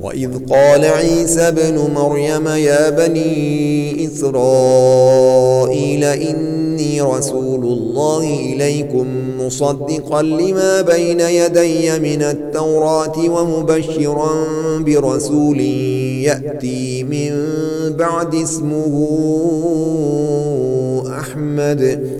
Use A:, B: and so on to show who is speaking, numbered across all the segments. A: وإذ قال عيسى ابن مريم يا بني إسرائيل إني رسول الله إليكم مصدقا لما بين يدي من التوراة ومبشرا برسول يأتي من بعد اسمه أحمد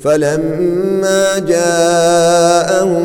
A: فلما جاءهم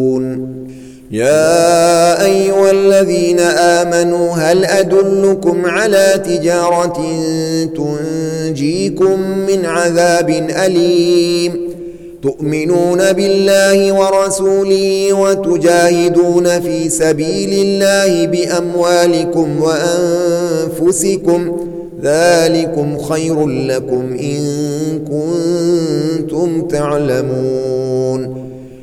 A: يا أيها الذين آمنوا هل أدلكم على تجارة تنجيكم من عذاب أليم تؤمنون بالله ورسوله وتجاهدون في سبيل الله بأموالكم وأنفسكم ذلكم خير لكم إن كنتم تعلمون